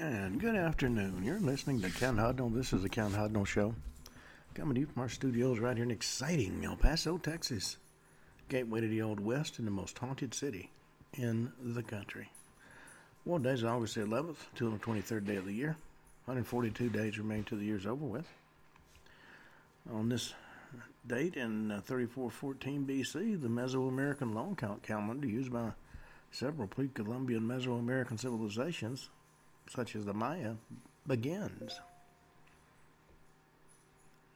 And good afternoon. You're listening to Ken Hudnall. This is the Ken Hudnall Show. Coming to you from our studios right here in exciting El Paso, Texas. Gateway to the Old West and the most haunted city in the country. Well, today's August the 11th, 223rd day of the year. 142 days remain to the year's over with. On this date in uh, 3414 BC, the Mesoamerican long count calendar used by several pre-Columbian Mesoamerican civilizations such as the Maya, begins.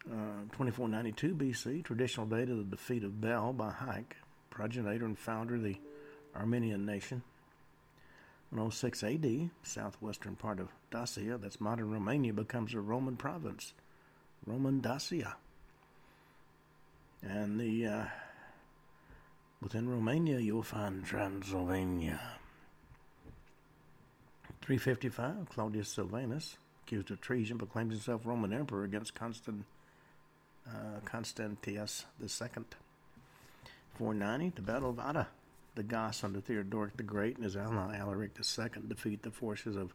Uh, 2492 BC, traditional date of the defeat of Bel by Haik, progenitor and founder of the Armenian nation. 106 AD, southwestern part of Dacia, that's modern Romania, becomes a Roman province, Roman Dacia. And the uh, within Romania, you'll find Transylvania. 355, Claudius Silvanus, accused of treason, proclaims himself Roman emperor against Constant, uh, Constantius II. 490, the Battle of Adda. The Goths under Theodoric the Great and his ally Alaric II defeat the forces of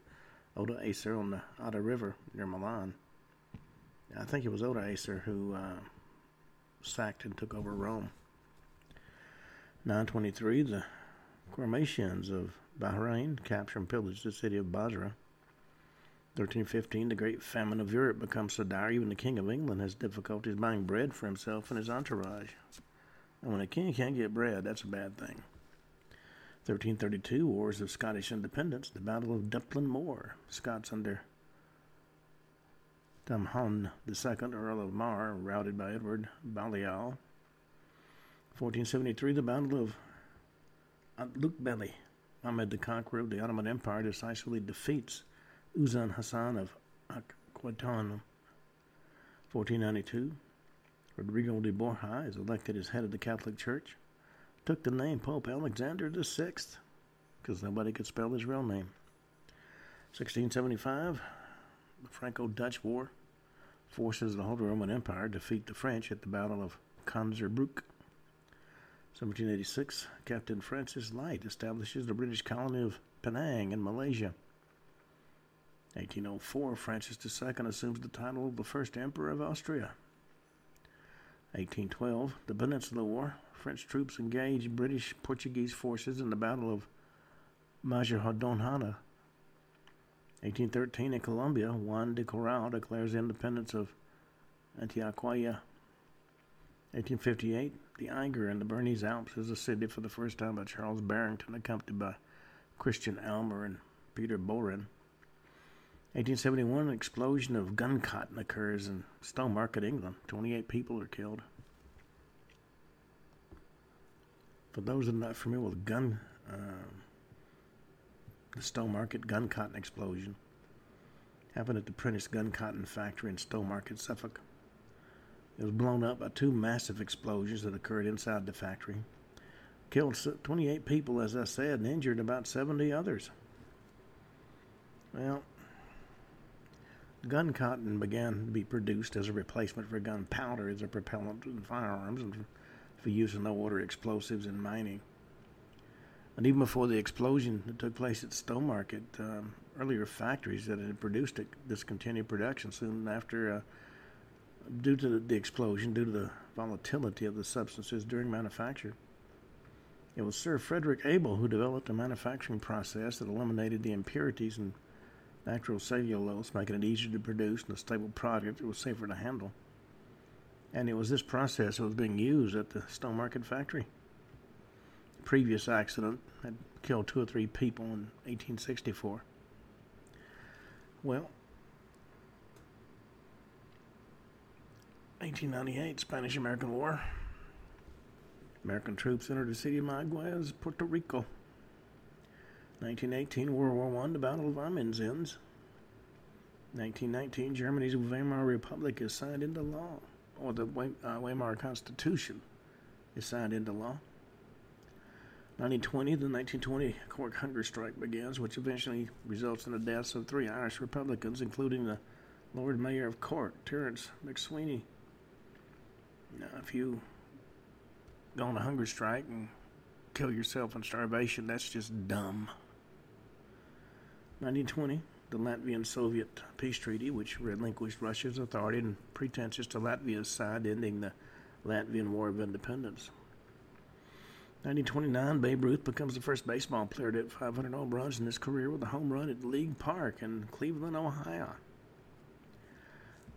Odoacer on the Adda River near Milan. I think it was Odoacer who uh, sacked and took over Rome. 923, the Qarmatians of Bahrain capture and pillage the city of Basra. 1315, the great famine of Europe becomes so dire, even the King of England has difficulties buying bread for himself and his entourage. And when a king can't get bread, that's a bad thing. 1332, Wars of Scottish Independence, the Battle of Duplin Moor. Scots under Damhan II, Earl of Mar, routed by Edward Balliol. 1473, the Battle of Lukbeli, Ahmed the Conqueror of the Ottoman Empire decisively defeats Uzun Hassan of Akwatan. 1492, Rodrigo de Borja is elected as head of the Catholic Church. Took the name Pope Alexander VI because nobody could spell his real name. 1675, the Franco Dutch War. Forces the Holy Roman Empire defeat the French at the Battle of Kanzerbrook. 1786, Captain Francis Light establishes the British colony of Penang in Malaysia. 1804, Francis II assumes the title of the first Emperor of Austria. 1812, the Peninsula War. French troops engage British Portuguese forces in the Battle of Majorhadonhana. 1813, in Colombia, Juan de Corral declares independence of Antioquia. 1858, the Eiger in the Bernese Alps is ascended for the first time by Charles Barrington, accompanied by Christian Almer and Peter Bohren. 1871, an explosion of gun cotton occurs in Stowmarket, England. 28 people are killed. For those that are not familiar with gun, uh, the Stowmarket gun cotton explosion happened at the Prentice Gun Cotton Factory in Stowmarket, Suffolk. It was blown up by two massive explosions that occurred inside the factory. Killed 28 people, as I said, and injured about 70 others. Well, gun cotton began to be produced as a replacement for gunpowder as a propellant in firearms and for use in low-order explosives in mining. And even before the explosion that took place at Stowmarket, um, earlier factories that had produced it discontinued production soon after uh, due to the explosion, due to the volatility of the substances during manufacture. It was Sir Frederick Abel who developed a manufacturing process that eliminated the impurities in natural cellulose, making it easier to produce and a stable product that was safer to handle. And it was this process that was being used at the Stowmarket factory. The previous accident had killed two or three people in 1864. Well, 1898 Spanish American War. American troops entered the city of Mayagüez, Puerto Rico. 1918 World War I, the Battle of Amiens ends. 1919 Germany's Weimar Republic is signed into law, or the uh, Weimar Constitution is signed into law. 1920, the 1920 Cork hunger strike begins, which eventually results in the deaths of three Irish Republicans, including the Lord Mayor of Cork, Terence MacSwiney. Now, if you go on a hunger strike and kill yourself in starvation, that's just dumb. 1920, the Latvian Soviet peace treaty, which relinquished Russia's authority and pretenses to Latvia's side, ending the Latvian War of Independence. 1929, Babe Ruth becomes the first baseball player to hit 500 home runs in his career with a home run at League Park in Cleveland, Ohio.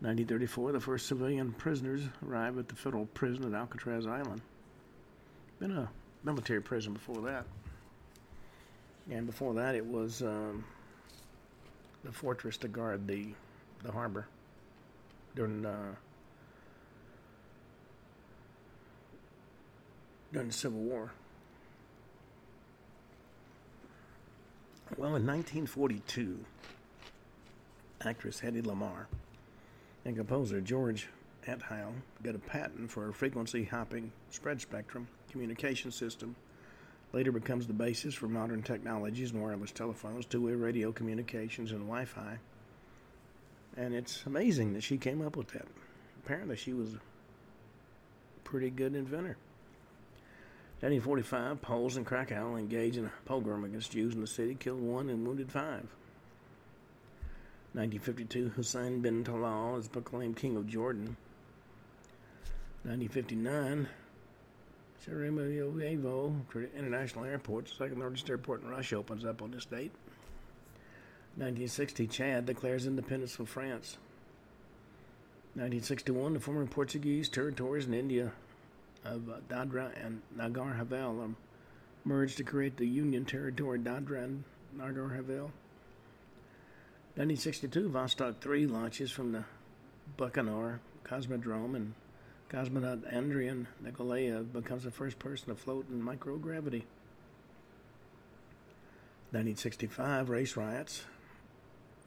1934, the first civilian prisoners arrive at the federal prison at Alcatraz Island. Been a military prison before that. And before that, it was um, the fortress to guard the, the harbor during, uh, during the Civil War. Well, in 1942, actress Hedy Lamarr and composer George Antheil got a patent for a frequency hopping spread spectrum communication system. Later becomes the basis for modern technologies and wireless telephones, two-way radio communications, and Wi-Fi. And it's amazing that she came up with that. Apparently, she was a pretty good inventor. 1945, Poles in Krakow engaged in a pogrom against Jews in the city, killed one and wounded five. 1952, Hussein bin Talal is proclaimed king of Jordan. 1959, Sarajevo International Airport, second largest airport in Russia, opens up on this date. 1960, Chad declares independence from France. 1961, the former Portuguese territories in India of Dadra and Nagar Havel merged to create the Union Territory Dadra and Nagar Havel. 1962, Vostok 3 launches from the Baikonur Cosmodrome, and cosmonaut Andrian Nikolaev becomes the first person to float in microgravity. 1965, race riots,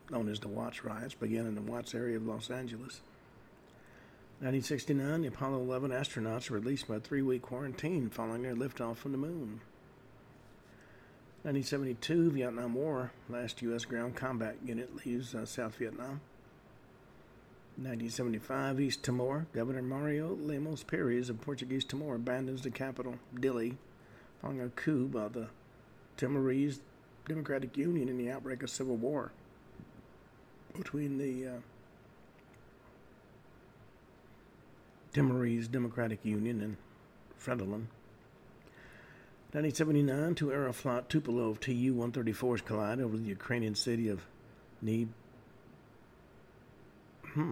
known as the Watts riots, began in the Watts area of Los Angeles. 1969, the Apollo 11 astronauts are released by a three week quarantine following their liftoff from the moon. 1972, Vietnam War, last U.S. ground combat unit leaves uh, South Vietnam. 1975, East Timor, Governor Mario Lemos Pires of Portuguese Timor abandons the capital, Dili, following a coup by the Timorese Democratic Union in the outbreak of civil war between the uh, Timorese Democratic Union and Fretilin. 1979, two Aeroflot Tupolev Tu-134s collide over the Ukrainian city of Dnipro. Hmm.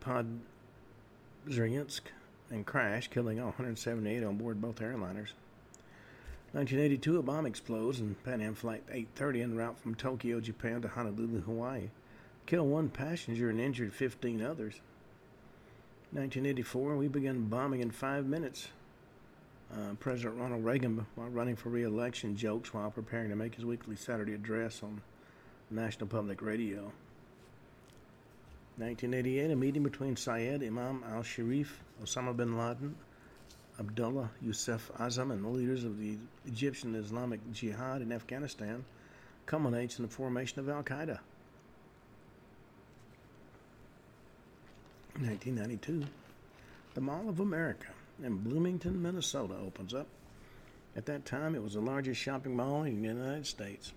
Podzhrinsk and crash, killing all 178 on board both airliners. 1982, a bomb explodes in Pan Am Flight 830 en route from Tokyo, Japan to Honolulu, Hawaii. Kill one passenger and injured 15 others. 1984, we began bombing in five minutes. Uh, President Ronald Reagan, while running for re-election, jokes while preparing to make his weekly Saturday address on National Public Radio. 1988, a meeting between Syed Imam al-Sharif, Osama bin Laden, Abdullah Yusuf Azam, and the leaders of the Egyptian Islamic Jihad in Afghanistan culminates in the formation of Al-Qaeda. 1992, the Mall of America in Bloomington, Minnesota opens up. At that time, it was the largest shopping mall in the United States.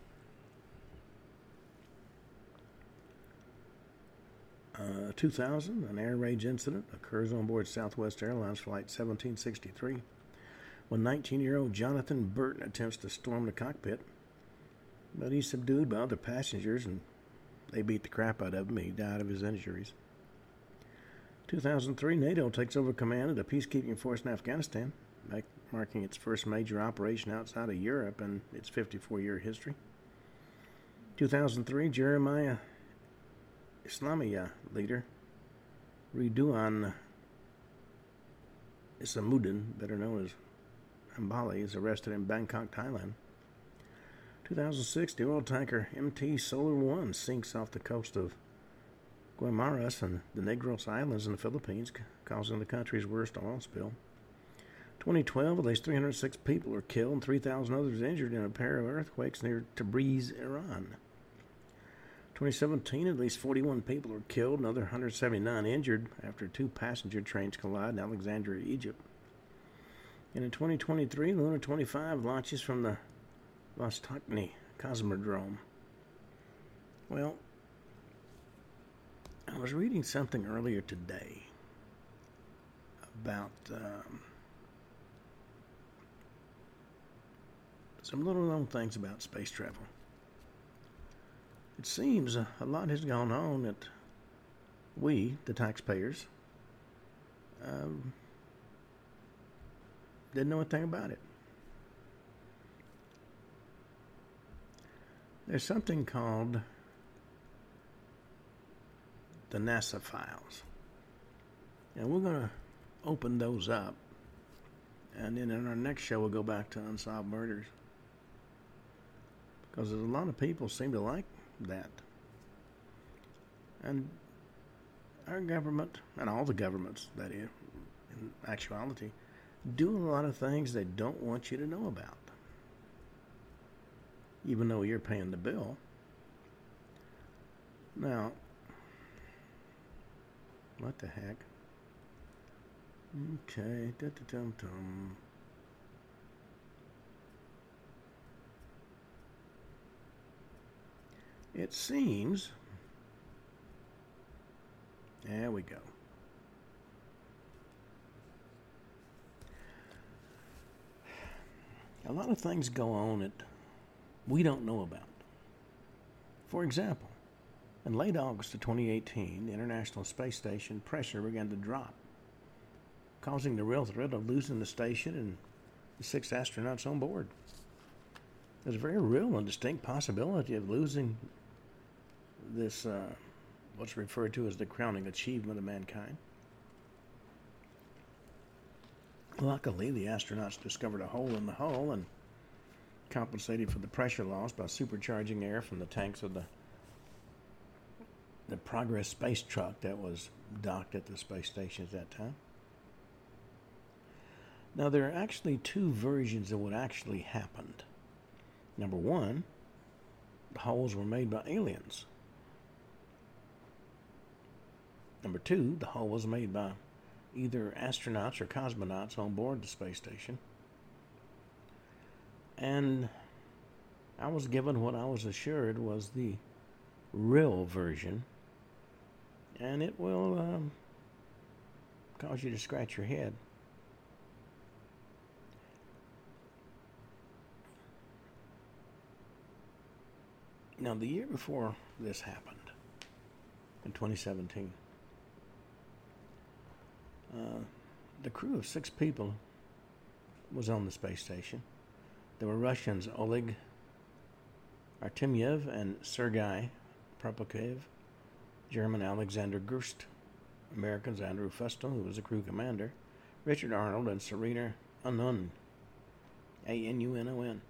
Uh, 2000, an air rage incident occurs on board Southwest Airlines Flight 1763 when 19 year old Jonathan Burton attempts to storm the cockpit, but he's subdued by other passengers and they beat the crap out of him. He died of his injuries. 2003, NATO takes over command of the peacekeeping force in Afghanistan, marking its first major operation outside of Europe in its 54 year history. 2003, Jemaah Islamiyah leader Ridwan Isamuddin, better known as Ambali, is arrested in Bangkok, Thailand. 2006, the oil tanker MT Solar One sinks off the coast of Guimaras and the Negros Islands in the Philippines, causing the country's worst oil spill. 2012, at least 306 people were killed and 3,000 others injured in a pair of earthquakes near Tabriz, Iran. 2017, at least 41 people were killed another 179 injured after two passenger trains collide in Alexandria, Egypt. And in 2023, Luna 25 launches from the Vostochny Cosmodrome Well, I was reading something earlier today about um, some little known things about space travel. It seems a, lot has gone on that we, the taxpayers, um, didn't know a thing about it. There's something called the NASA files. And we're going to open those up. And then in our next show, we'll go back to unsolved murders. Because a lot of people seem to like that. And our government, and all the governments, that is, in actuality, do a lot of things they don't want you to know about. Even though you're paying the bill. Now, what the heck? Okay, da da dum dum. It seems. There we go. A lot of things go on that we don't know about. For example, in late August of 2018, the International Space Station pressure began to drop, causing the real threat of losing the station and the six astronauts on board. There's a very real and distinct possibility of losing this, uh, what's referred to as the crowning achievement of mankind. Luckily, the astronauts discovered a hole in the hull and compensated for the pressure loss by supercharging air from the tanks of the the Progress space truck that was docked at the space station at that time. Now, there are actually two versions of what actually happened. Number one, the holes were made by aliens. Number two, the hull was made by either astronauts or cosmonauts on board the space station. And I was given what I was assured was the real version and it will um, cause you to scratch your head. Now, the year before this happened, in 2017, uh, the crew of six people was on the space station. There were Russians Oleg Artemyev and Sergei Prokopyev German Alexander Gerst, Americans Andrew Feustel, who was the crew commander, Richard Arnold, and Serena Anunon, A N U N O N.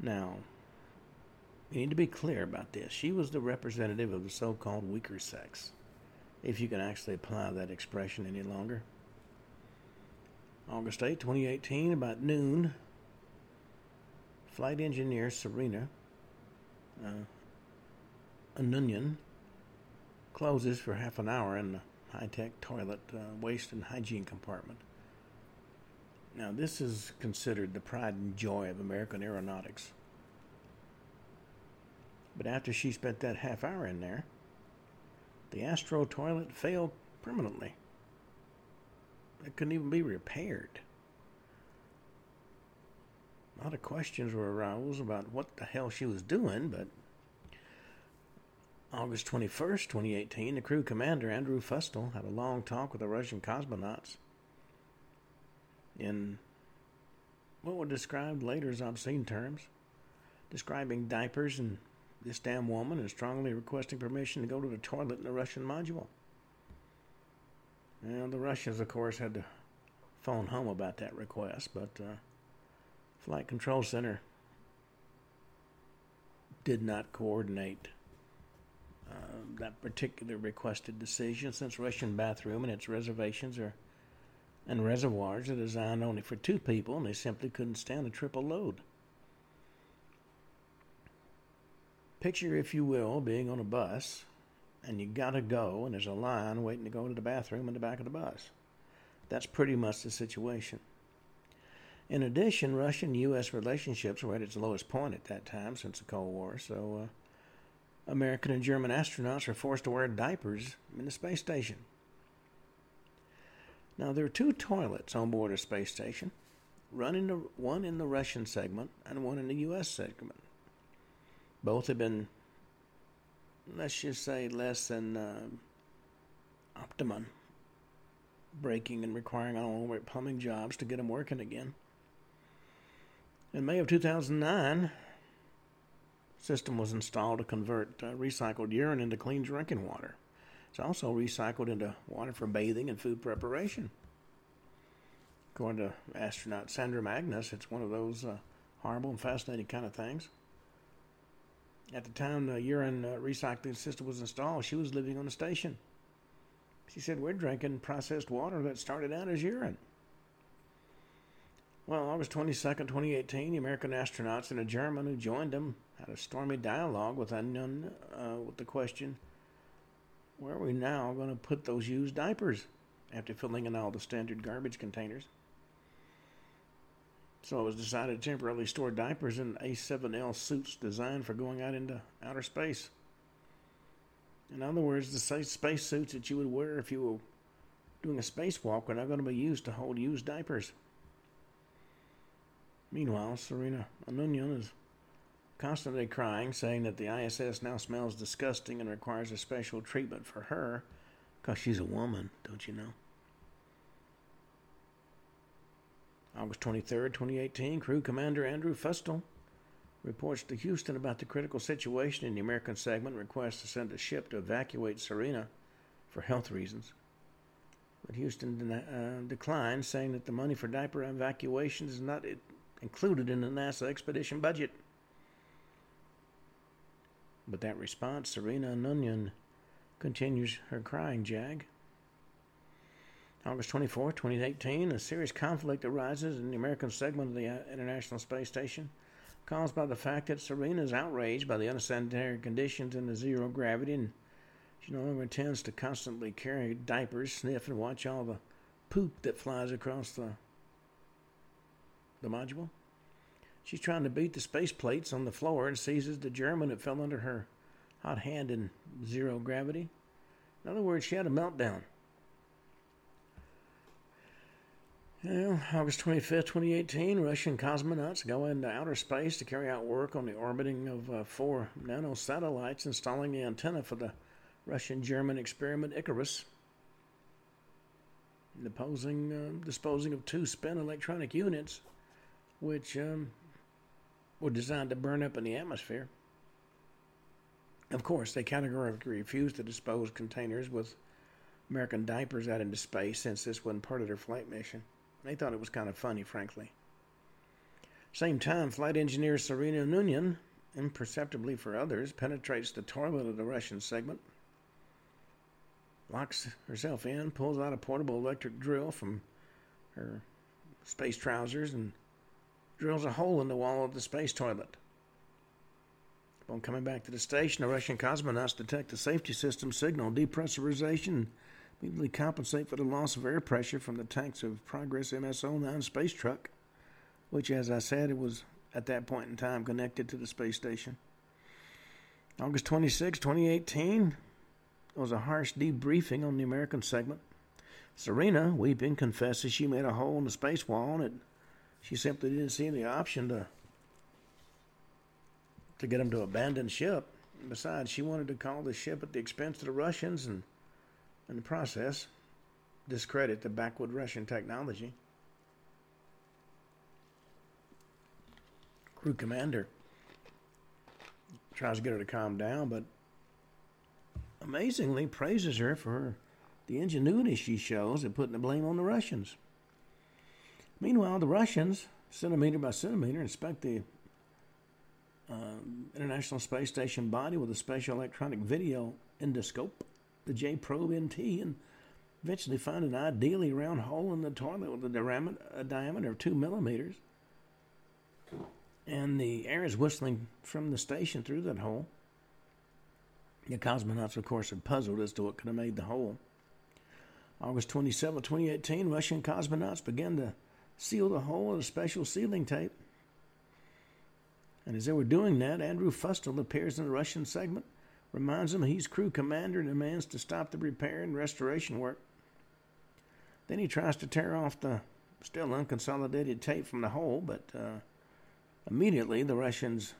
Now, we need to be clear about this. She was the representative of the so called weaker sex, if you can actually apply that expression any longer. August 8, 2018, about noon, flight engineer Serena uh, closes for half an hour in the high tech toilet uh, waste and hygiene compartment. Now, this is considered the pride and joy of American aeronautics. But after she spent that half hour in there, the Astro toilet failed permanently. It couldn't even be repaired. A lot of questions were aroused about what the hell she was doing, but August 21st, 2018, the crew commander, Andrew Feustel, had a long talk with the Russian cosmonauts in what were described later as obscene terms, describing diapers and this damn woman and strongly requesting permission to go to the toilet in the Russian module. And the Russians, of course, had to phone home about that request, but uh, Flight Control Center did not coordinate uh, that particular requested decision since Russian bathroom and its reservations are and reservoirs are designed only for two people and they simply couldn't stand a triple load. Picture, if you will, being on a bus and you gotta go and there's a line waiting to go to the bathroom in the back of the bus. That's pretty much the situation. In addition, Russian U.S. relationships were at its lowest point at that time since the Cold War, so uh, American and German astronauts are forced to wear diapers in the space station. Now, there are two toilets on board a space station, one in the Russian segment and one in the U.S. segment. Both have been, let's just say, less than uh, optimum, breaking and requiring all plumbing jobs to get them working again. In May of 2009, system was installed to convert uh, recycled urine into clean drinking water. It's also recycled into water for bathing and food preparation. According to astronaut Sandra Magnus, it's one of those uh, horrible and fascinating kind of things. At the time the urine uh, recycling system was installed, she was living on the station. She said, We're drinking processed water that started out as urine. Well, August 22nd, 2018, the American astronauts and a German who joined them had a stormy dialogue with unknown uh, with the question, where are we now going to put those used diapers after filling in all the standard garbage containers? So it was decided to temporarily store diapers in A7L suits designed for going out into outer space. In other words, the space suits that you would wear if you were doing a spacewalk are not going to be used to hold used diapers. Meanwhile, Serena Auñón is constantly crying, saying that the ISS now smells disgusting and requires a special treatment for her because she's a woman, don't you know? August 23, 2018, Crew Commander Andrew Feustel reports to Houston about the critical situation in the American segment, requests to send a ship to evacuate Serena for health reasons. But Houston uh, declined, saying that the money for diaper evacuations is not included in the NASA expedition budget. But that response, Serena Auñón continues her crying jag. August 24, 2018, a serious conflict arises in the American segment of the uh, International Space Station, caused by the fact that Serena is outraged by the unsanitary conditions in the zero gravity and she no longer intends to constantly carry diapers, sniff, and watch all the poop that flies across the the module. She's trying to beat the space plates on the floor and seizes the German that fell under her hot hand in zero gravity. In other words, she had a meltdown. Well, August 25th, 2018, Russian cosmonauts go into outer space to carry out work on the orbiting of uh, four nanosatellites, installing the antenna for the Russian German experiment Icarus. Disposing, uh, disposing of two spent electronic units which um, were designed to burn up in the atmosphere. Of course, they categorically refused to dispose containers with American diapers out into space since this wasn't part of their flight mission. They thought it was kind of funny, frankly. Same time, flight engineer Serena Auñón, imperceptibly for others, penetrates the toilet of the Russian segment, locks herself in, pulls out a portable electric drill from her space trousers, and drills a hole in the wall of the space toilet. Upon coming back to the station, the Russian cosmonauts detect the safety system signal depressurization immediately compensate for the loss of air pressure from the tanks of Progress MS-09 space truck, which, as I said, it was at that point in time connected to the space station. August 26, 2018, there was a harsh debriefing on the American segment. Serena, weeping, confesses she made a hole in the space wall and it she simply didn't see any option to to get them to abandon ship. Besides, she wanted to call the ship at the expense of the Russians and, in the process, discredit the backward Russian technology. Crew commander tries to get her to calm down, but amazingly praises her for the ingenuity she shows in putting the blame on the Russians. Meanwhile, the Russians, centimeter by centimeter, inspect the uh, International Space Station body with a special electronic video endoscope, the J Probe NT, and eventually find an ideally round hole in the toilet with a, diameter, a diameter of two millimeters. And the air is whistling from the station through that hole. The cosmonauts, of course, are puzzled as to what could have made the hole. August 27, 2018, Russian cosmonauts began to seal the hole with a special sealing tape. And as they were doing that, Andrew Feustel appears in the Russian segment reminds him he's crew commander and demands to stop the repair and restoration work. Then he tries to tear off the still unconsolidated tape from the hole, but uh, immediately the Russians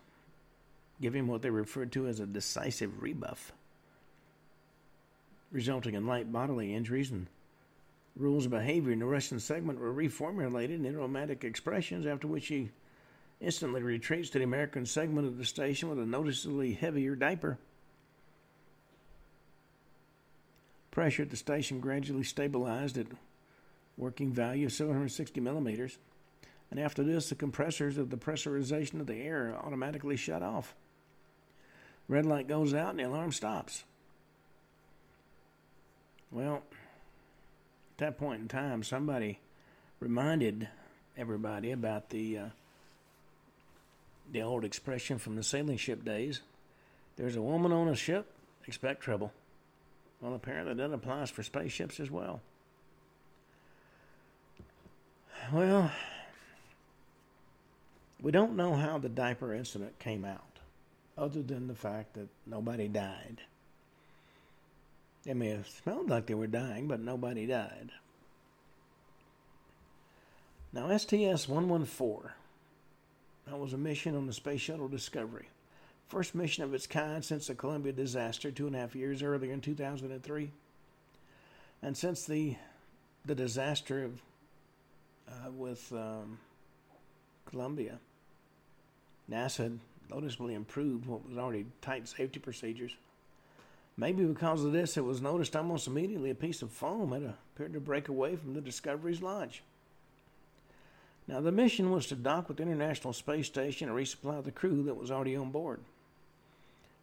give him what they refer to as a decisive rebuff, resulting in light bodily injuries and rules of behavior in the Russian segment were reformulated in romantic expressions, after which he instantly retreats to the American segment of the station with a noticeably heavier diaper. Pressure at the station gradually stabilized at working value of 760 millimeters, and after this, the compressors of the pressurization of the air automatically shut off. Red light goes out and the alarm stops. Well, that point in time, somebody reminded everybody about the uh, the old expression from the sailing ship days. There's a woman on a ship, expect trouble. Well, apparently that applies for spaceships as well. Well, we don't know how the diaper incident came out, other than the fact that nobody died. It may have smelled like they were dying, but nobody died. Now, STS 114, that was a mission on the Space Shuttle Discovery. First mission of its kind since the Columbia disaster two and a half years earlier in 2003. And since the, the disaster of, uh, with um, Columbia, NASA noticeably improved what was already tight safety procedures. Maybe because of this, it was noticed almost immediately a piece of foam had appeared to break away from the Discovery's launch. Now, the mission was to dock with the International Space Station and resupply the crew that was already on board.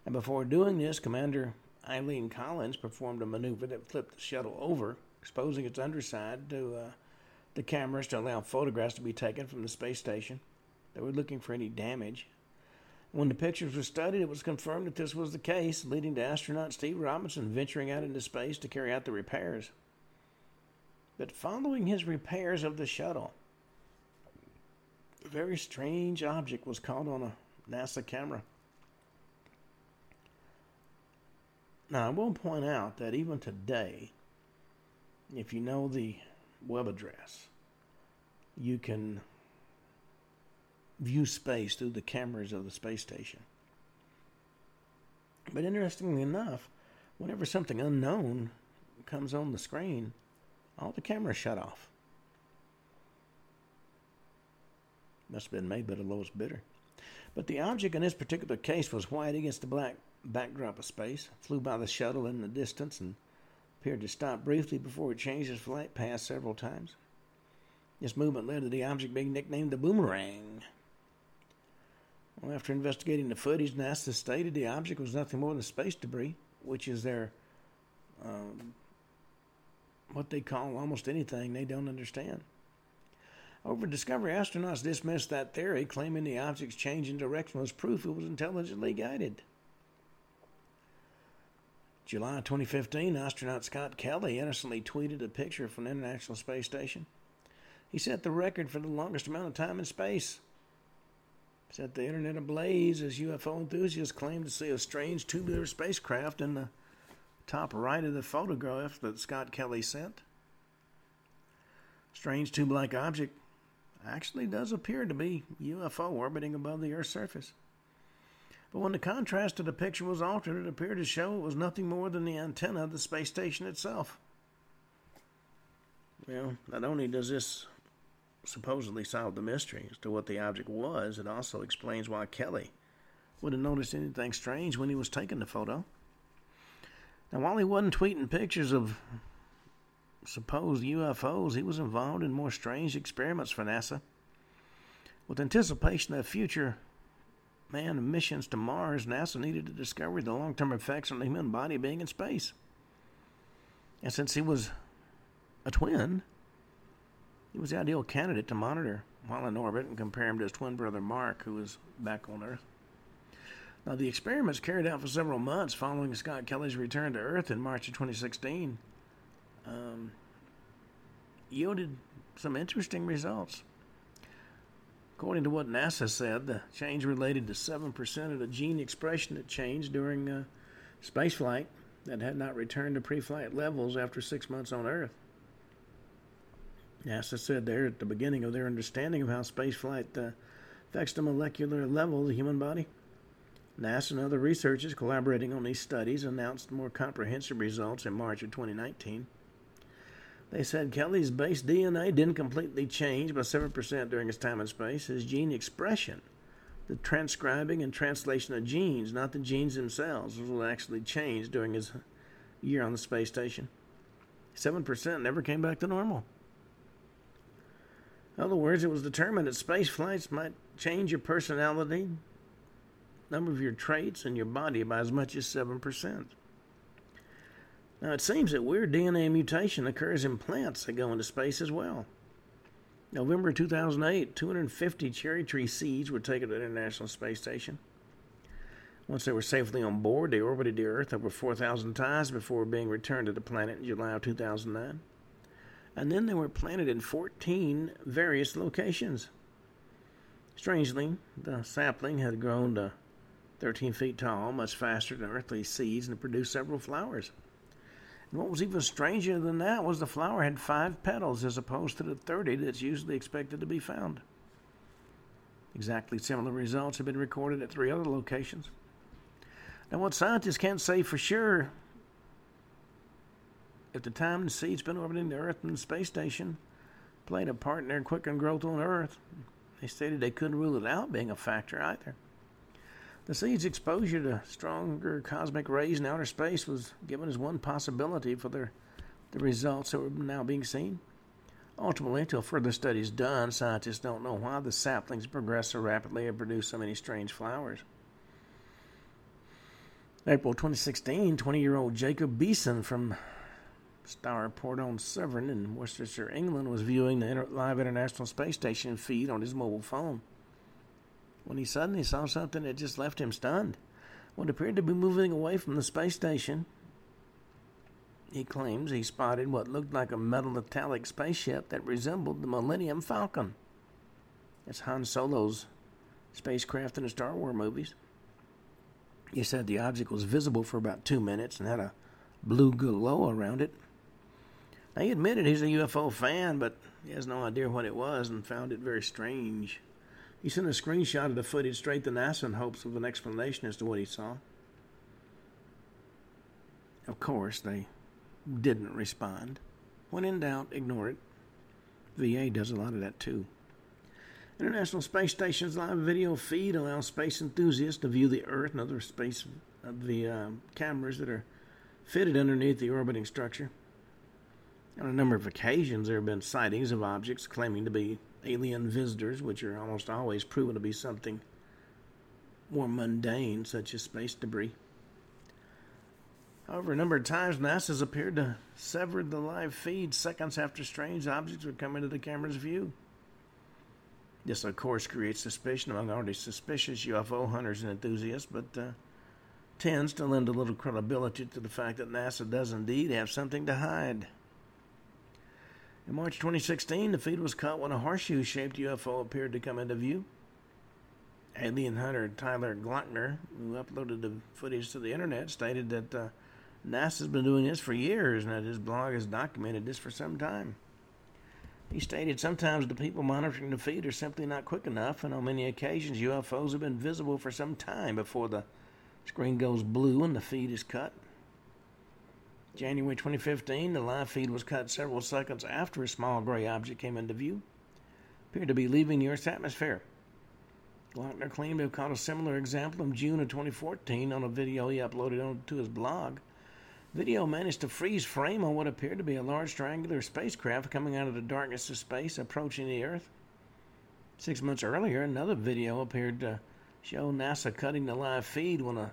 And before doing this, Commander Eileen Collins performed a maneuver that flipped the shuttle over, exposing its underside to uh, the cameras to allow photographs to be taken from the space station. They were looking for any damage. When the pictures were studied, it was confirmed that this was the case, leading to astronaut Steve Robinson venturing out into space to carry out the repairs. But following his repairs of the shuttle, a very strange object was caught on a NASA camera. Now, I will point out that even today, if you know the web address, you can view space through the cameras of the space station. But interestingly enough, whenever something unknown comes on the screen, all the cameras shut off. Must have been made by the lowest bidder. But the object in this particular case was white against the black backdrop of space, flew by the shuttle in the distance, and appeared to stop briefly before it changed its flight path several times. This movement led to the object being nicknamed the boomerang. Well, after investigating the footage, NASA stated the object was nothing more than space debris, which is their um, what they call almost anything they don't understand. Over Discovery, astronauts dismissed that theory, claiming the object's change in direction was proof it was intelligently guided. July 2015, astronaut Scott Kelly innocently tweeted a picture from the International Space Station. He set the record for the longest amount of time in space set the internet ablaze as UFO enthusiasts claimed to see a strange tubular spacecraft in the top right of the photograph that Scott Kelly sent. Strange tube like object actually does appear to be UFO orbiting above the Earth's surface. But when the contrast of the picture was altered, it appeared to show it was nothing more than the antenna of the space station itself. Well, not only does this supposedly solved the mystery as to what the object was, it also explains why Kelly would have noticed anything strange when he was taking the photo. Now, while he wasn't tweeting pictures of supposed UFOs, he was involved in more strange experiments for NASA. With anticipation of future manned missions to Mars, NASA needed to discover the long term effects on the human body being in space. And since he was a twin, he was the ideal candidate to monitor while in orbit and compare him to his twin brother Mark, who was back on Earth. Now, the experiments carried out for several months following Scott Kelly's return to Earth in March of 2016 um, yielded some interesting results. According to what NASA said, the change related to 7% of the gene expression that changed during uh, spaceflight that had not returned to pre flight levels after six months on Earth. NASA said there at the beginning of their understanding of how spaceflight uh, affects the molecular level of the human body. NASA and other researchers collaborating on these studies announced more comprehensive results in March of 2019. They said Kelly's base DNA didn't completely change by 7% during his time in space. His gene expression, the transcribing and translation of genes, not the genes themselves, was actually changed during his year on the space station. 7% never came back to normal. In other words, it was determined that space flights might change your personality, number of your traits, and your body by as much as 7%. Now, it seems that weird DNA mutation occurs in plants that go into space as well. November 2008, 250 cherry tree seeds were taken to the International Space Station. Once they were safely on board, they orbited the Earth over 4,000 times before being returned to the planet in July of 2009 and then they were planted in 14 various locations. Strangely, the sapling had grown to 13 feet tall, much faster than earthly seeds, and produced several flowers. And what was even stranger than that was the flower had five petals as opposed to the 30 that's usually expected to be found. Exactly similar results have been recorded at three other locations. Now, what scientists can't say for sure at the time, the seeds been orbiting the Earth and the space station played a part in their quickened growth on Earth. They stated they couldn't rule it out being a factor either. The seed's exposure to stronger cosmic rays in outer space was given as one possibility for their, the results that were now being seen. Ultimately, until further studies done, scientists don't know why the saplings progress so rapidly and produce so many strange flowers. April 2016, 20 year old Jacob Beeson from Stourport-on-Severn in Worcestershire, England, was viewing the inter- live International Space Station feed on his mobile phone when he suddenly saw something that just left him stunned. What appeared to be moving away from the space station. He claims he spotted what looked like a metal metallic spaceship that resembled the Millennium Falcon. It's Han Solo's spacecraft in the Star Wars movies. He said the object was visible for about two minutes and had a blue glow around it. Now, he admitted he's a UFO fan, but he has no idea what it was and found it very strange. He sent a screenshot of the footage straight to NASA in hopes of an explanation as to what he saw. Of course, they didn't respond. When in doubt, ignore it. VA does a lot of that too. International Space Station's live video feed allows space enthusiasts to view the Earth and other space uh, the uh, cameras that are fitted underneath the orbiting structure. On a number of occasions, there have been sightings of objects claiming to be alien visitors, which are almost always proven to be something more mundane, such as space debris. However, a number of times NASA's appeared to sever the live feed seconds after strange objects would come into the camera's view. This, of course, creates suspicion among already suspicious UFO hunters and enthusiasts, but uh, tends to lend a little credibility to the fact that NASA does indeed have something to hide. In March 2016, the feed was caught when a horseshoe shaped UFO appeared to come into view. Alien hunter Tyler Glockner, who uploaded the footage to the internet, stated that uh, NASA's been doing this for years and that his blog has documented this for some time. He stated sometimes the people monitoring the feed are simply not quick enough, and on many occasions UFOs have been visible for some time before the screen goes blue and the feed is cut. January 2015, the live feed was cut several seconds after a small gray object came into view. Appeared to be leaving the Earth's atmosphere. Glockner claimed to have caught a similar example in June of 2014 on a video he uploaded onto his blog. Video managed to freeze frame on what appeared to be a large triangular spacecraft coming out of the darkness of space approaching the Earth. Six months earlier, another video appeared to show NASA cutting the live feed when a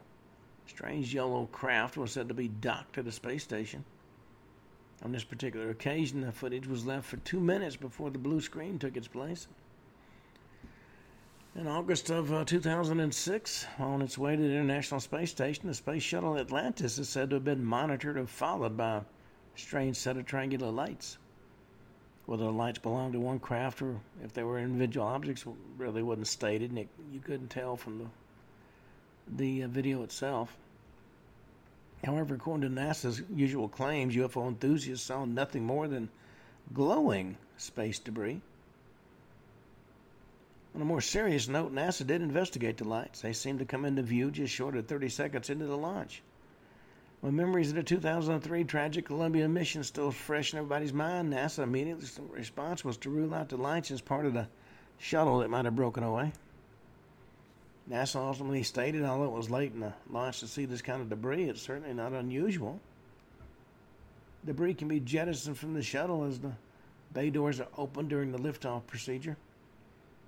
strange yellow craft was said to be docked at a space station. On this particular occasion, the footage was left for two minutes before the blue screen took its place. In August of uh, 2006, on its way to the International Space Station, the space shuttle Atlantis is said to have been monitored or followed by a strange set of triangular lights. Whether the lights belonged to one craft or if they were individual objects really wasn't stated, and it, you couldn't tell from the the uh, video itself. However, according to NASA's usual claims, UFO enthusiasts saw nothing more than glowing space debris. On a more serious note, NASA did investigate the lights. They seemed to come into view just short of 30 seconds into the launch. With memories of the 2003 tragic Columbia mission still fresh in everybody's mind, NASA immediate response was to rule out the lights as part of the shuttle that might have broken away. NASA ultimately stated, although it was late in the launch to see this kind of debris, it's certainly not unusual. Debris can be jettisoned from the shuttle as the bay doors are opened during the liftoff procedure.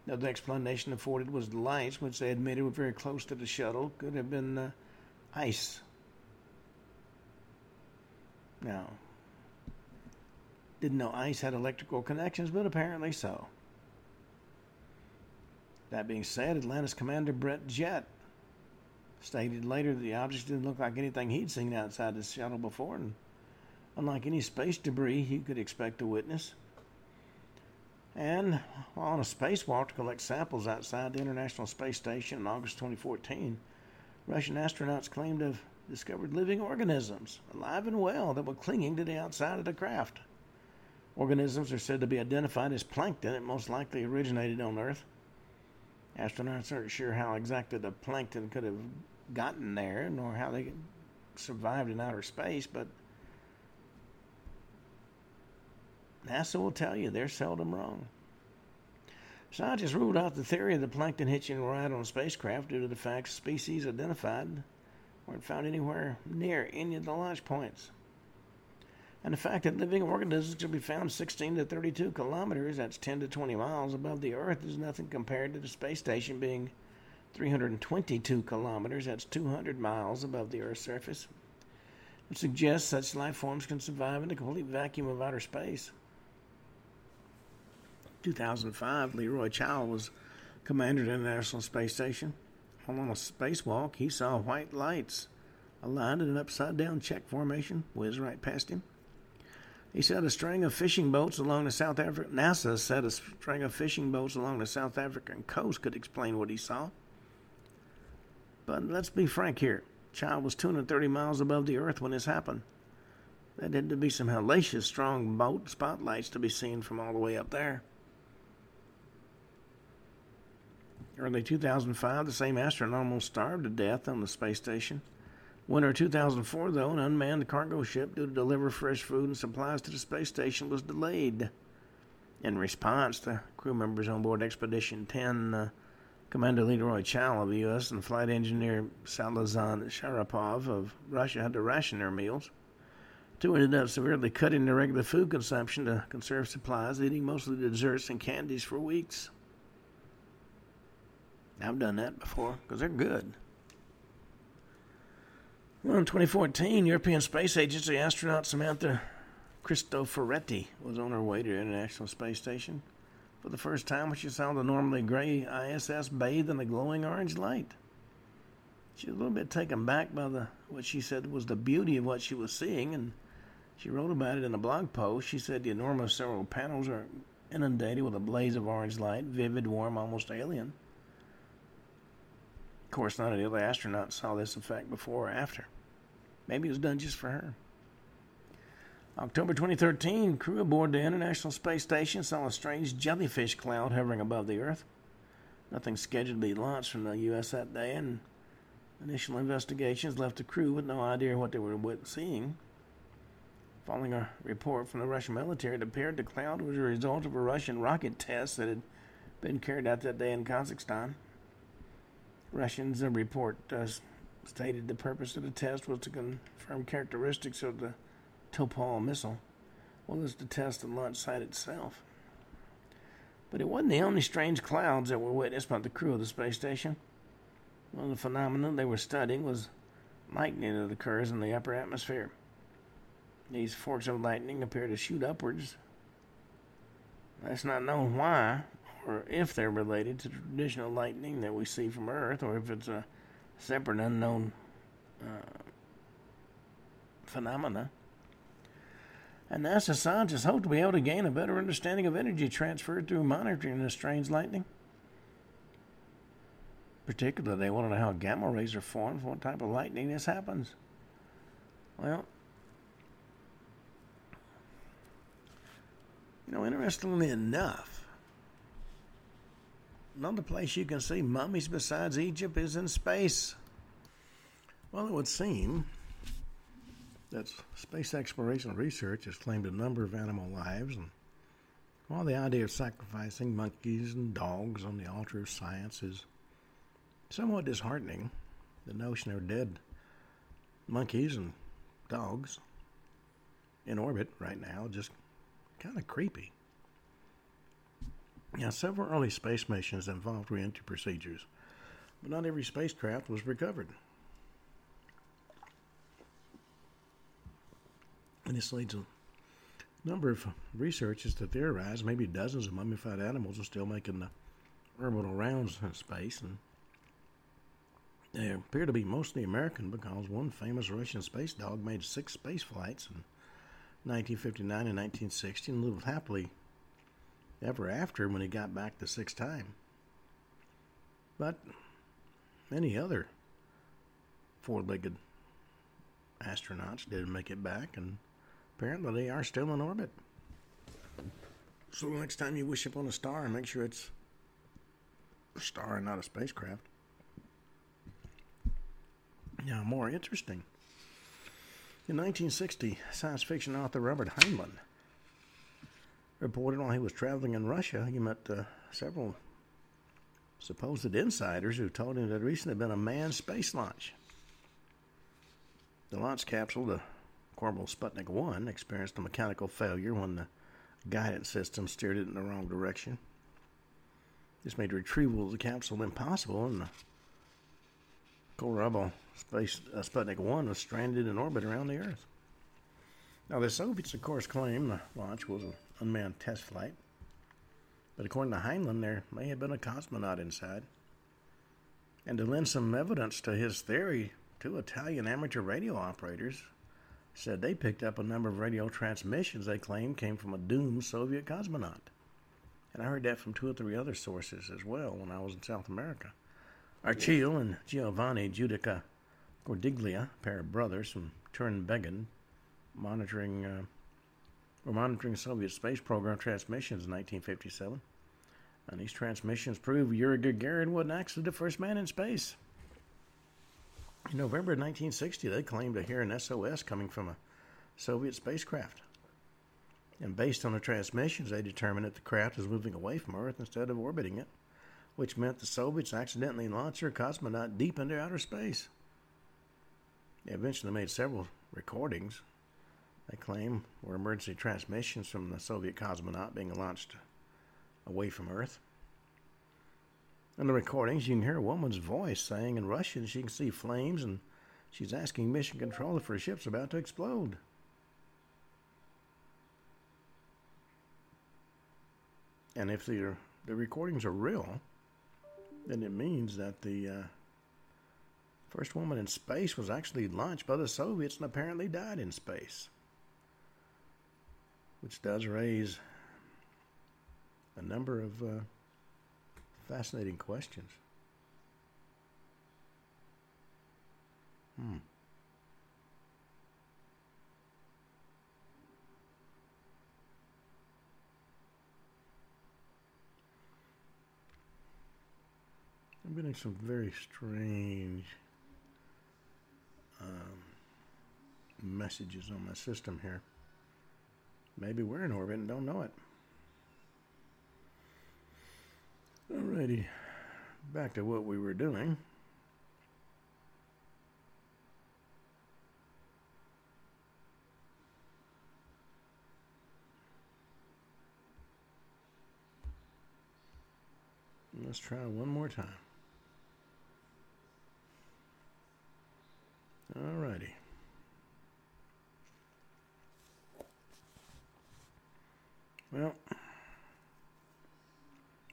The explanation afforded was the lights, which they admitted were very close to the shuttle, could have been uh, ice. Now, didn't know ice had electrical connections, but apparently so. That being said, Atlantis Commander Brent Jett stated later that the object didn't look like anything he'd seen outside the shuttle before, and unlike any space debris he could expect to witness. And while on a spacewalk to collect samples outside the International Space Station in August 2014, Russian astronauts claimed to have discovered living organisms, alive and well, that were clinging to the outside of the craft. Organisms are said to be identified as plankton and most likely originated on Earth. Astronauts aren't sure how exactly the plankton could have gotten there, nor how they survived in outer space, but NASA will tell you they're seldom wrong. Scientists ruled out the theory of the plankton hitching a ride on a spacecraft due to the fact species identified weren't found anywhere near any of the launch points. And the fact that living organisms can be found 16 to 32 kilometers, that's 10 to 20 miles above the Earth, is nothing compared to the space station being 322 kilometers, that's 200 miles above the Earth's surface. It suggests such life forms can survive in the complete vacuum of outer space. 2005, Leroy Chiao was commander of the International Space Station. While on a spacewalk, he saw white lights aligned in an upside down check formation whiz right past him. He said a string of fishing boats along the South African NASA said a string of fishing boats along the South African coast could explain what he saw. But let's be frank here. Chiao was 230 miles above the Earth when this happened. There had to be some hellacious strong boat spotlights to be seen from all the way up there. Early 2005, the same astronaut almost starved to death on the space station. Winter 2004, though, an unmanned cargo ship due to deliver fresh food and supplies to the space station was delayed. In response, the crew members on board Expedition 10, uh, Commander Leroy Chiao of the U.S. and flight engineer Salizhan Sharipov of Russia had to ration their meals. Two ended up severely cutting their regular food consumption to conserve supplies, eating mostly desserts and candies for weeks. I've done that before because they're good. Well, in 2014, European Space Agency astronaut Samantha Cristoforetti was on her way to the International Space Station for the first time when she saw the normally gray ISS bathed in a glowing orange light. She was a little bit taken back by the what she said was the beauty of what she was seeing, and she wrote about it in a blog post. She said the enormous several panels are inundated with a blaze of orange light, vivid, warm, almost alien. Of course, none of the other astronauts saw this effect before or after. Maybe it was done just for her. October 2013, crew aboard the International Space Station saw a strange jellyfish cloud hovering above the Earth. Nothing scheduled to be launched from the U.S. that day, and initial investigations left the crew with no idea what they were seeing. Following a report from the Russian military, it appeared the cloud was a result of a Russian rocket test that had been carried out that day in Kazakhstan. Russians report uh, stated the purpose of the test was to confirm characteristics of the Topol missile, well as to test the launch site itself. But it wasn't the only strange clouds that were witnessed by the crew of the space station. One of the phenomena they were studying was lightning that occurs in the upper atmosphere. These forks of lightning appear to shoot upwards. That's not known why, or if they're related to traditional lightning that we see from Earth, or if it's a separate unknown uh, phenomena. And NASA scientists hope to be able to gain a better understanding of energy transfer through monitoring this strange lightning. Particularly, they want to know how gamma rays are formed, what type of lightning this happens. Well, you know, interestingly enough, another place you can see mummies besides Egypt is in space. Well, it would seem that space exploration research has claimed a number of animal lives, and while the idea of sacrificing monkeys and dogs on the altar of science is somewhat disheartening, the notion of dead monkeys and dogs in orbit right now just kind of creepy. Now, several early space missions involved reentry procedures, but not every spacecraft was recovered. And this leads a number of researchers to theorize maybe dozens of mummified animals are still making the orbital rounds in space, and they appear to be mostly American because one famous Russian space dog made six space flights in 1959 and 1960 and lived happily ever after when he got back the sixth time. But many other four legged astronauts didn't make it back, and apparently they are still in orbit. So the next time you wish upon a star, make sure it's a star and not a spacecraft. Now, more interesting. In 1960, science fiction author Robert Heinlein reported while he was traveling in Russia, he met uh, several supposed insiders who told him there had recently been a manned space launch. The launch capsule, the Korabl Sputnik 1, experienced a mechanical failure when the guidance system steered it in the wrong direction. This made retrieval of the capsule impossible, and the Korabl Space uh, Sputnik 1 was stranded in orbit around the Earth. Now, the Soviets, of course, claim the launch was an unmanned test flight, but according to Heinlein, there may have been a cosmonaut inside. And to lend some evidence to his theory, two Italian amateur radio operators said they picked up a number of radio transmissions they claimed came from a doomed Soviet cosmonaut. And I heard that from two or three other sources as well when I was in South America. Achille and Giovanni Judica Cordiglia, a pair of brothers from Turin Begin, monitoring uh, were monitoring Soviet space program transmissions in 1957. And these transmissions prove Yuri Gagarin wasn't actually the first man in space. In November 1960, they claimed to hear an SOS coming from a Soviet spacecraft. And based on the transmissions, they determined that the craft was moving away from Earth instead of orbiting it, which meant the Soviets accidentally launched their cosmonaut deep into outer space. They eventually made several recordings, they claim were emergency transmissions from the Soviet cosmonaut being launched away from Earth. In the recordings, you can hear a woman's voice saying in Russian she can see flames and she's asking mission control if her ship's about to explode. And if the, the recordings are real, then it means that the uh, first woman in space was actually launched by the Soviets and apparently died in space. Which does raise a number of uh, fascinating questions. Hmm. I'm getting some very strange um, messages on my system here. Maybe we're in orbit and don't know it. Alrighty, back to what we were doing. Let's try one more time. Alrighty. Well,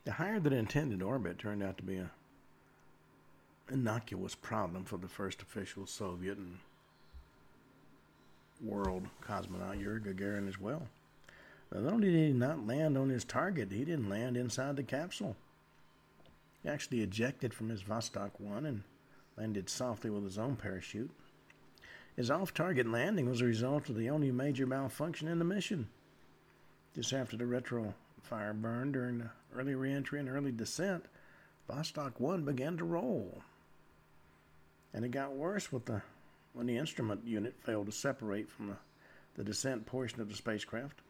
the higher than intended orbit turned out to be an innocuous problem for the first official Soviet and world cosmonaut Yuri Gagarin as well. Not only did he not land on his target, he didn't land inside the capsule. He actually ejected from his Vostok 1 and landed softly with his own parachute. His off target landing was a result of the only major malfunction in the mission. Just after the retro fire burn during the early reentry and early descent, Vostok 1 began to roll. And it got worse with the when the instrument unit failed to separate from the, the descent portion of the spacecraft.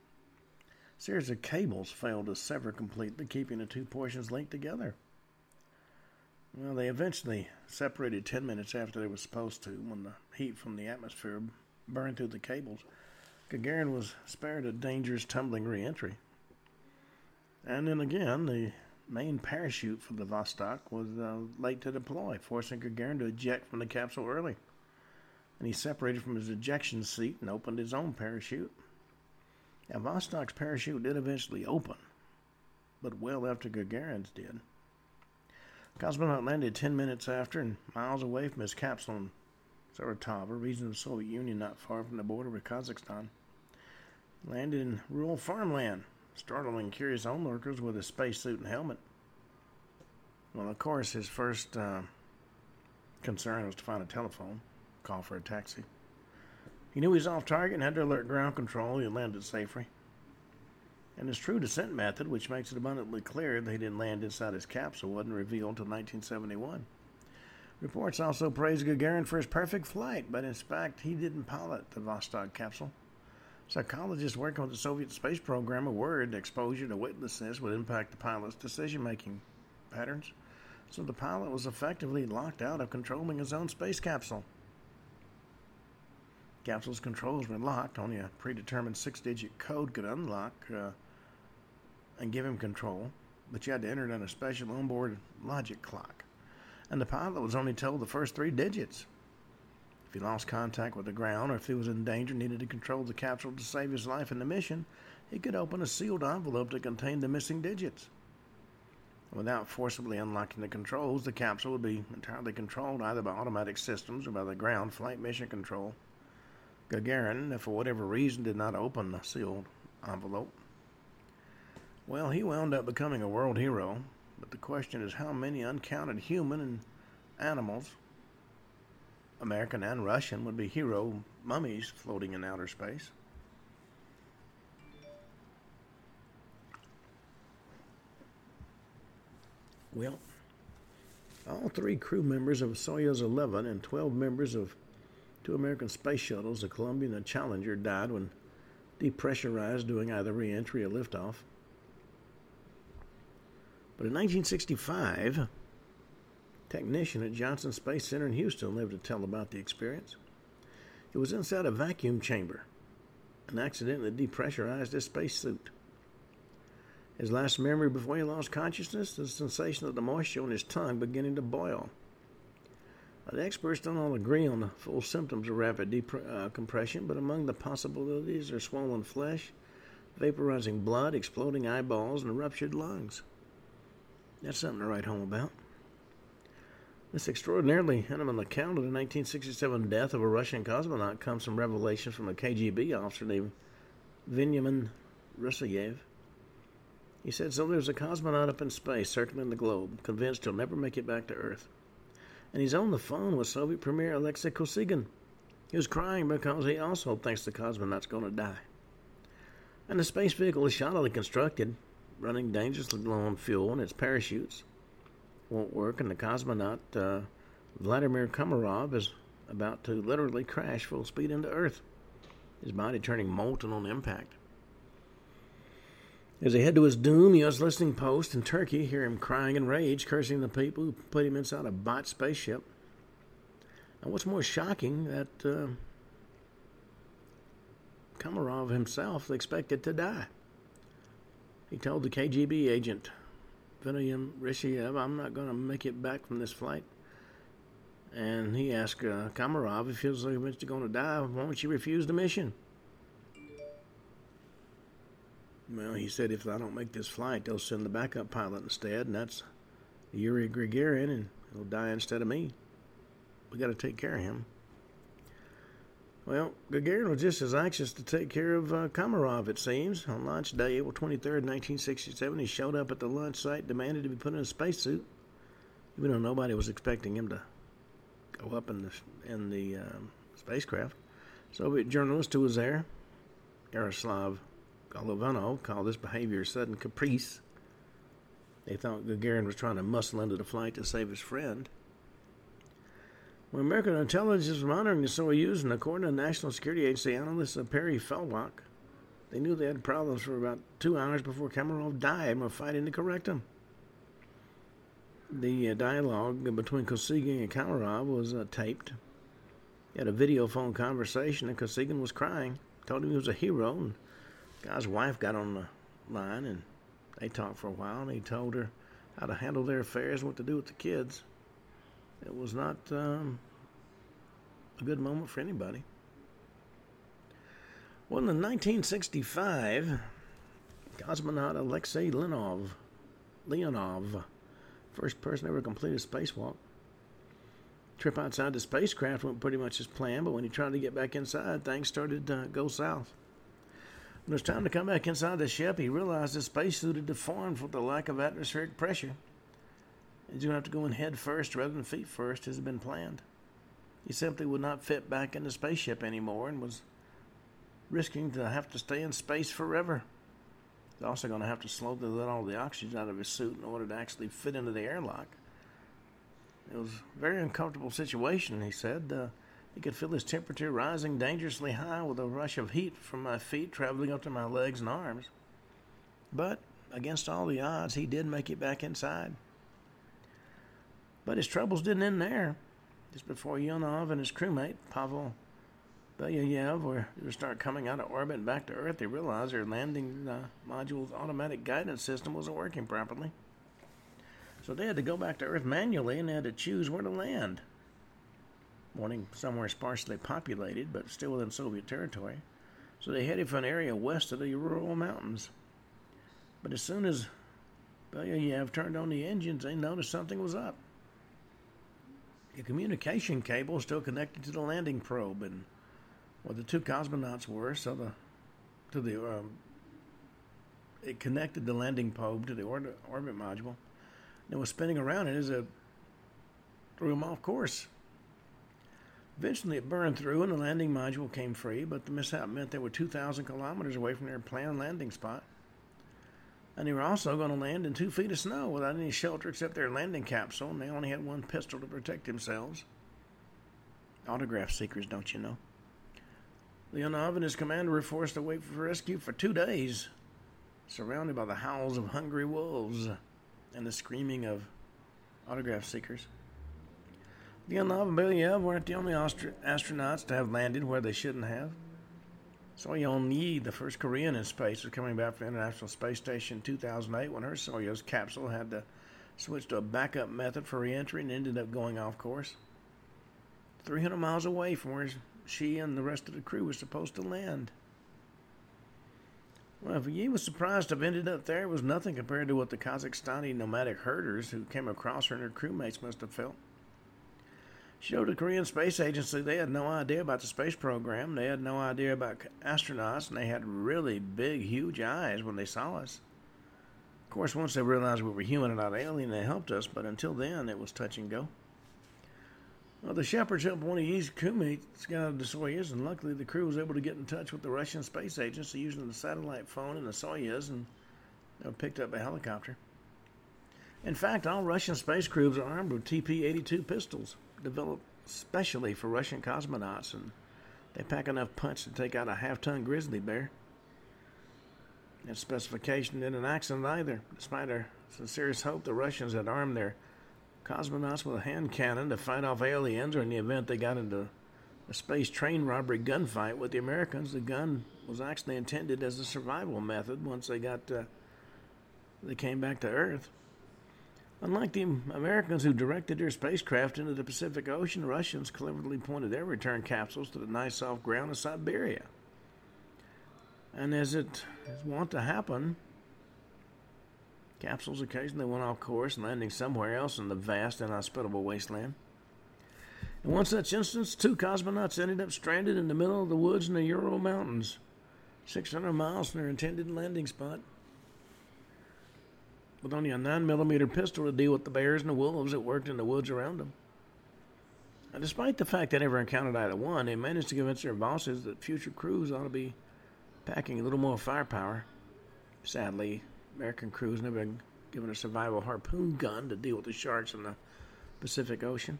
A series of cables failed to sever completely, keeping the two portions linked together. Well, they eventually separated 10 minutes after they were supposed to when the heat from the atmosphere burned through the cables. Gagarin was spared a dangerous tumbling reentry. And then again, the main parachute for the Vostok was uh, late to deploy, forcing Gagarin to eject from the capsule early. And he separated from his ejection seat and opened his own parachute. Now, Vostok's parachute did eventually open, but well after Gagarin's did. Cosmonaut landed 10 minutes after and miles away from his capsule Saratov, region of the Soviet Union not far from the border with Kazakhstan. Landed in rural farmland, startling curious onlookers with a spacesuit and helmet. Well, of course, his first uh, concern was to find a telephone, call for a taxi. He knew he was off target and had to alert ground control. He landed safely. And his true descent method, which makes it abundantly clear that he didn't land inside his capsule, wasn't revealed until 1971. Reports also praised Gagarin for his perfect flight, but in fact, he didn't pilot the Vostok capsule. Psychologists working with the Soviet space program are worried exposure to weightlessness would impact the pilot's decision making patterns, so the pilot was effectively locked out of controlling his own space capsule. Capsule's controls were locked, only a predetermined six digit code could unlock uh, and give him control, but you had to enter it on a special onboard logic clock. And the pilot was only told the first three digits. If he lost contact with the ground or if he was in danger and needed to control the capsule to save his life in the mission, he could open a sealed envelope to contain the missing digits. Without forcibly unlocking the controls, the capsule would be entirely controlled either by automatic systems or by the ground flight mission control. Gagarin, for whatever reason, did not open the sealed envelope. Well, he wound up becoming a world hero, but the question is how many uncounted human and animals, American and Russian, would be hero mummies floating in outer space? Well, all three crew members of Soyuz 11 and 12 members of two American space shuttles, the Columbia and the Challenger, died when depressurized doing either reentry or liftoff. But in 1965, a technician at Johnson Space Center in Houston lived to tell about the experience. It was inside a vacuum chamber and accidentally depressurized his spacesuit. His last memory before he lost consciousness, the sensation of the moisture on his tongue beginning to boil. The experts don't all agree on the full symptoms of rapid decompression, uh, but among the possibilities are swollen flesh, vaporizing blood, exploding eyeballs, and ruptured lungs. That's something to write home about. This extraordinarily intimate account of the 1967 death of a Russian cosmonaut comes from revelations from a KGB officer named Veniamin Rusayev. He said, So there's a cosmonaut up in space, circling the globe, convinced he'll never make it back to Earth. And he's on the phone with Soviet Premier Alexei Kosygin. He was crying because he also thinks the cosmonaut's going to die. And the space vehicle is shoddily constructed running dangerously low on fuel, and its parachutes won't work, and the cosmonaut uh, Vladimir Komarov is about to literally crash full speed into Earth, his body turning molten on impact. As he head to his doom, U.S. listening post in Turkey hear him crying in rage, cursing the people who put him inside a bot spaceship. And what's more shocking, that uh, Komarov himself expected to die. He told the KGB agent, Veniam Rishiev, I'm not going to make it back from this flight. And he asked uh, Komarov if he was eventually going to die, why don't you refuse the mission? Well, he said if I don't make this flight, they'll send the backup pilot instead, and that's Yuri Gagarin, and he'll die instead of me. We got to take care of him. Well, Gagarin was just as anxious to take care of uh, Komarov, it seems. On launch day, April 23, 1967, he showed up at the launch site, demanded to be put in a spacesuit, even though nobody was expecting him to go up in the in the um, spacecraft. Soviet journalist who was there, Yaroslav Golovanov, called this behavior a sudden caprice. They thought Gagarin was trying to muscle into the flight to save his friend. When American intelligence monitoring the Soyuz, and according to National Security Agency analyst Perry Fellwock, they knew they had problems for about two hours before Komarov died and were fighting to correct them. The uh, dialogue between Kosygin and Komarov was uh, taped. He had a video phone conversation, and Kosygin was crying. Told him he was a hero. And guy's wife got on the line, and they talked for a while. And he told her how to handle their affairs, what to do with the kids. It was not um, a good moment for anybody. Well, in 1965, cosmonaut Alexei Leonov, Leonov, first person ever completed a spacewalk. Trip outside the spacecraft went pretty much as planned, but when he tried to get back inside, things started to go south. When it was time to come back inside the ship, he realized the spacesuit had deformed for the lack of atmospheric pressure. He's going to have to go in head first rather than feet first, as had been planned. He simply would not fit back in the spaceship anymore and was risking to have to stay in space forever. He's also going to have to slowly let all the oxygen out of his suit in order to actually fit into the airlock. It was a very uncomfortable situation, he said. Uh, he could feel his temperature rising dangerously high with a rush of heat from my feet traveling up to my legs and arms. But, against all the odds, he did make it back inside. But his troubles didn't end there. Just before Leonov and his crewmate, Pavel Belyayev, were to start coming out of orbit and back to Earth, they realized their landing uh, module's automatic guidance system wasn't working properly. So they had to go back to Earth manually and they had to choose where to land. Wanting somewhere sparsely populated, but still within Soviet territory. So they headed for an area west of the Ural Mountains. But as soon as Belyayev turned on the engines, they noticed something was up. The communication cable still connected to the landing probe, and where the two cosmonauts were, so the to the um, it connected the landing probe to the orbit, orbit module and it was spinning around it as it threw him off course. Eventually, it burned through and the landing module came free, but the mishap meant they were 2,000 kilometers away from their planned landing spot. And they were also going to land in two feet of snow without any shelter except their landing capsule, and they only had one pistol to protect themselves. Autograph seekers, don't you know? Leonov and his commander were forced to wait for rescue for two days, surrounded by the howls of hungry wolves and the screaming of autograph seekers. Leonov and Belyayev weren't the only astronauts to have landed where they shouldn't have. Soyeon Yi, the first Korean in space, was coming back from the International Space Station in 2008 when her Soyuz capsule had to switch to a backup method for reentry and ended up going off course. 300 miles away from where she and the rest of the crew were supposed to land. Well, if Yi was surprised to have ended up there, it was nothing compared to what the Kazakhstani nomadic herders who came across her and her crewmates must have felt. Told the Korean Space Agency they had no idea about the space program, they had no idea about astronauts, and they had really big, huge eyes when they saw us. Of course, once they realized we were human and not alien, they helped us, but until then, it was touch and go. Well, the Shepherds helped one of Yi's crewmates get out of the Soyuz, and luckily the crew was able to get in touch with the Russian space agency using the satellite phone in the Soyuz, and they picked up a helicopter. In fact, all Russian space crews are armed with TP-82 pistols, developed specially for Russian cosmonauts, and they pack enough punch to take out a half-ton grizzly bear. That specification didn't accident either. Despite our sincerest hope, the Russians had armed their cosmonauts with a hand cannon to fight off aliens, or in the event they got into a space train robbery gunfight with the Americans, the gun was actually intended as a survival method once they got uh, they came back to Earth. Unlike the Americans who directed their spacecraft into the Pacific Ocean, Russians cleverly pointed their return capsules to the nice soft ground of Siberia. And as it is wont to happen, Capsules occasionally went off course, landing somewhere else in the vast, inhospitable wasteland. In one such instance, two cosmonauts ended up stranded in the middle of the woods in the Ural Mountains, 600 miles from their intended landing spot. With only a 9 millimeter pistol to deal with the bears and the wolves that worked in the woods around them. And despite the fact they never encountered either one, they managed to convince their bosses that future crews ought to be packing a little more firepower. Sadly, American crews never been given a survival harpoon gun to deal with the sharks in the Pacific Ocean.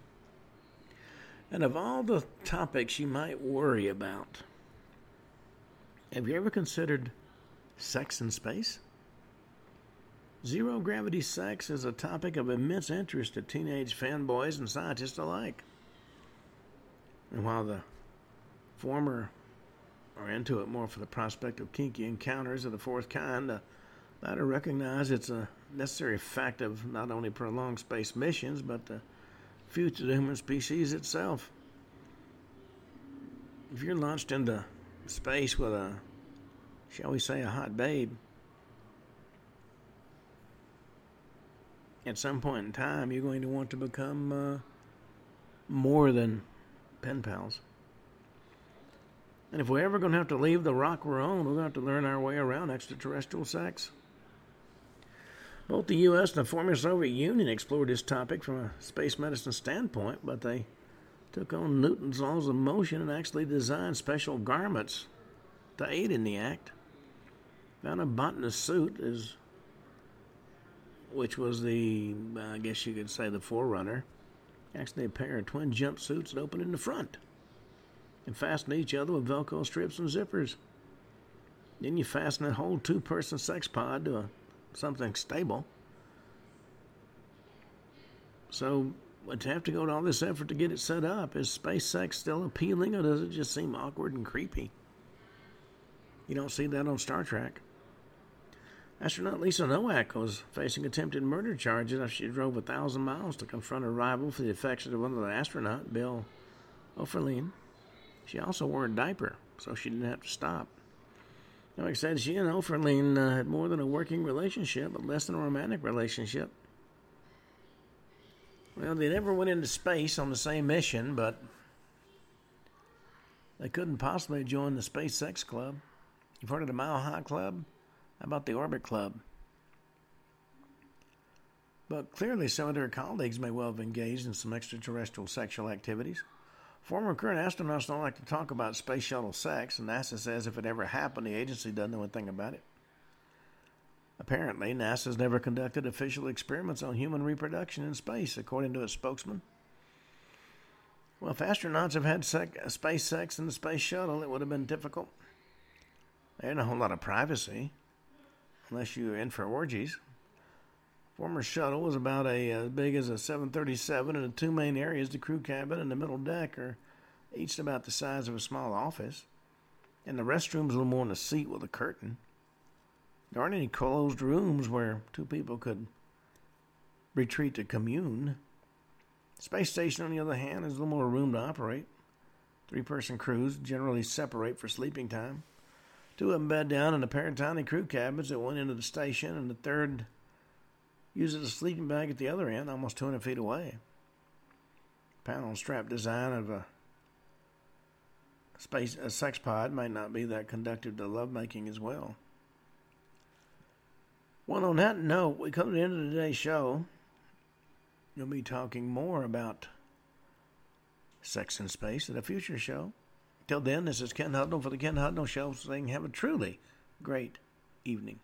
And of all the topics you might worry about, have you ever considered sex in space? Zero gravity sex is a topic of immense interest to teenage fanboys and scientists alike. And while the former are into it more for the prospect of kinky encounters of the fourth kind, the latter recognize it's a necessary fact of not only prolonged space missions, but the future of the human species itself. If you're launched into space with a, shall we say, a hot babe, at some point in time, you're going to want to become uh, more than pen pals. And if we're ever going to have to leave the rock we're on, we're going to have to learn our way around extraterrestrial sex. Both the U.S. and the former Soviet Union explored this topic from a space medicine standpoint, but they took on Newton's laws of motion and actually designed special garments to aid in the act. Found a botanist suit is which was the, uh, I guess you could say, the forerunner. Actually, a pair of twin jumpsuits that opened in the front and fasten each other with Velcro strips and zippers. Then you fasten that whole two person sex pod to a, something stable. So, to have to go to all this effort to get it set up, is space sex still appealing or does it just seem awkward and creepy? You don't see that on Star Trek. Astronaut Lisa Nowak was facing attempted murder charges after she drove a thousand miles to confront a rival for the affection of another astronaut, Bill Oefelein. She also wore a diaper, so she didn't have to stop. Nowak said she and Oefelein uh, had more than a working relationship, but less than a romantic relationship. Well, they never went into space on the same mission, but they couldn't possibly join the Space Sex Club. You've heard of the Mile High Club? About the Orbit Club? But clearly, some of their colleagues may well have engaged in some extraterrestrial sexual activities. Former current astronauts don't like to talk about space shuttle sex, and NASA says if it ever happened, the agency doesn't know a thing about it. Apparently, NASA's never conducted official experiments on human reproduction in space, according to its spokesman. Well, if astronauts have had sec- space sex in the space shuttle, it would have been difficult. There ain't a whole lot of privacy unless you're in for orgies. Former shuttle was about a, as big as a 737, and the two main areas, the crew cabin and the middle deck, are each about the size of a small office. And the restroom's a little more in a seat with a curtain. There aren't any closed rooms where two people could retreat to commune. Space station, on the other hand, is a little more room to operate. Three person crews generally separate for sleeping time. Two of them bed down in a pair of tiny crew cabins at one end of the station, and the third uses a sleeping bag at the other end, almost 200 feet away. Panel strap design of a space a sex pod might not be that conducive to lovemaking as well. Well, on that note, we come to the end of today's show. We'll be talking more about sex in space at a future show. Till then, this is Ken Hudnall for the Ken Hudnall Show saying have a truly great evening.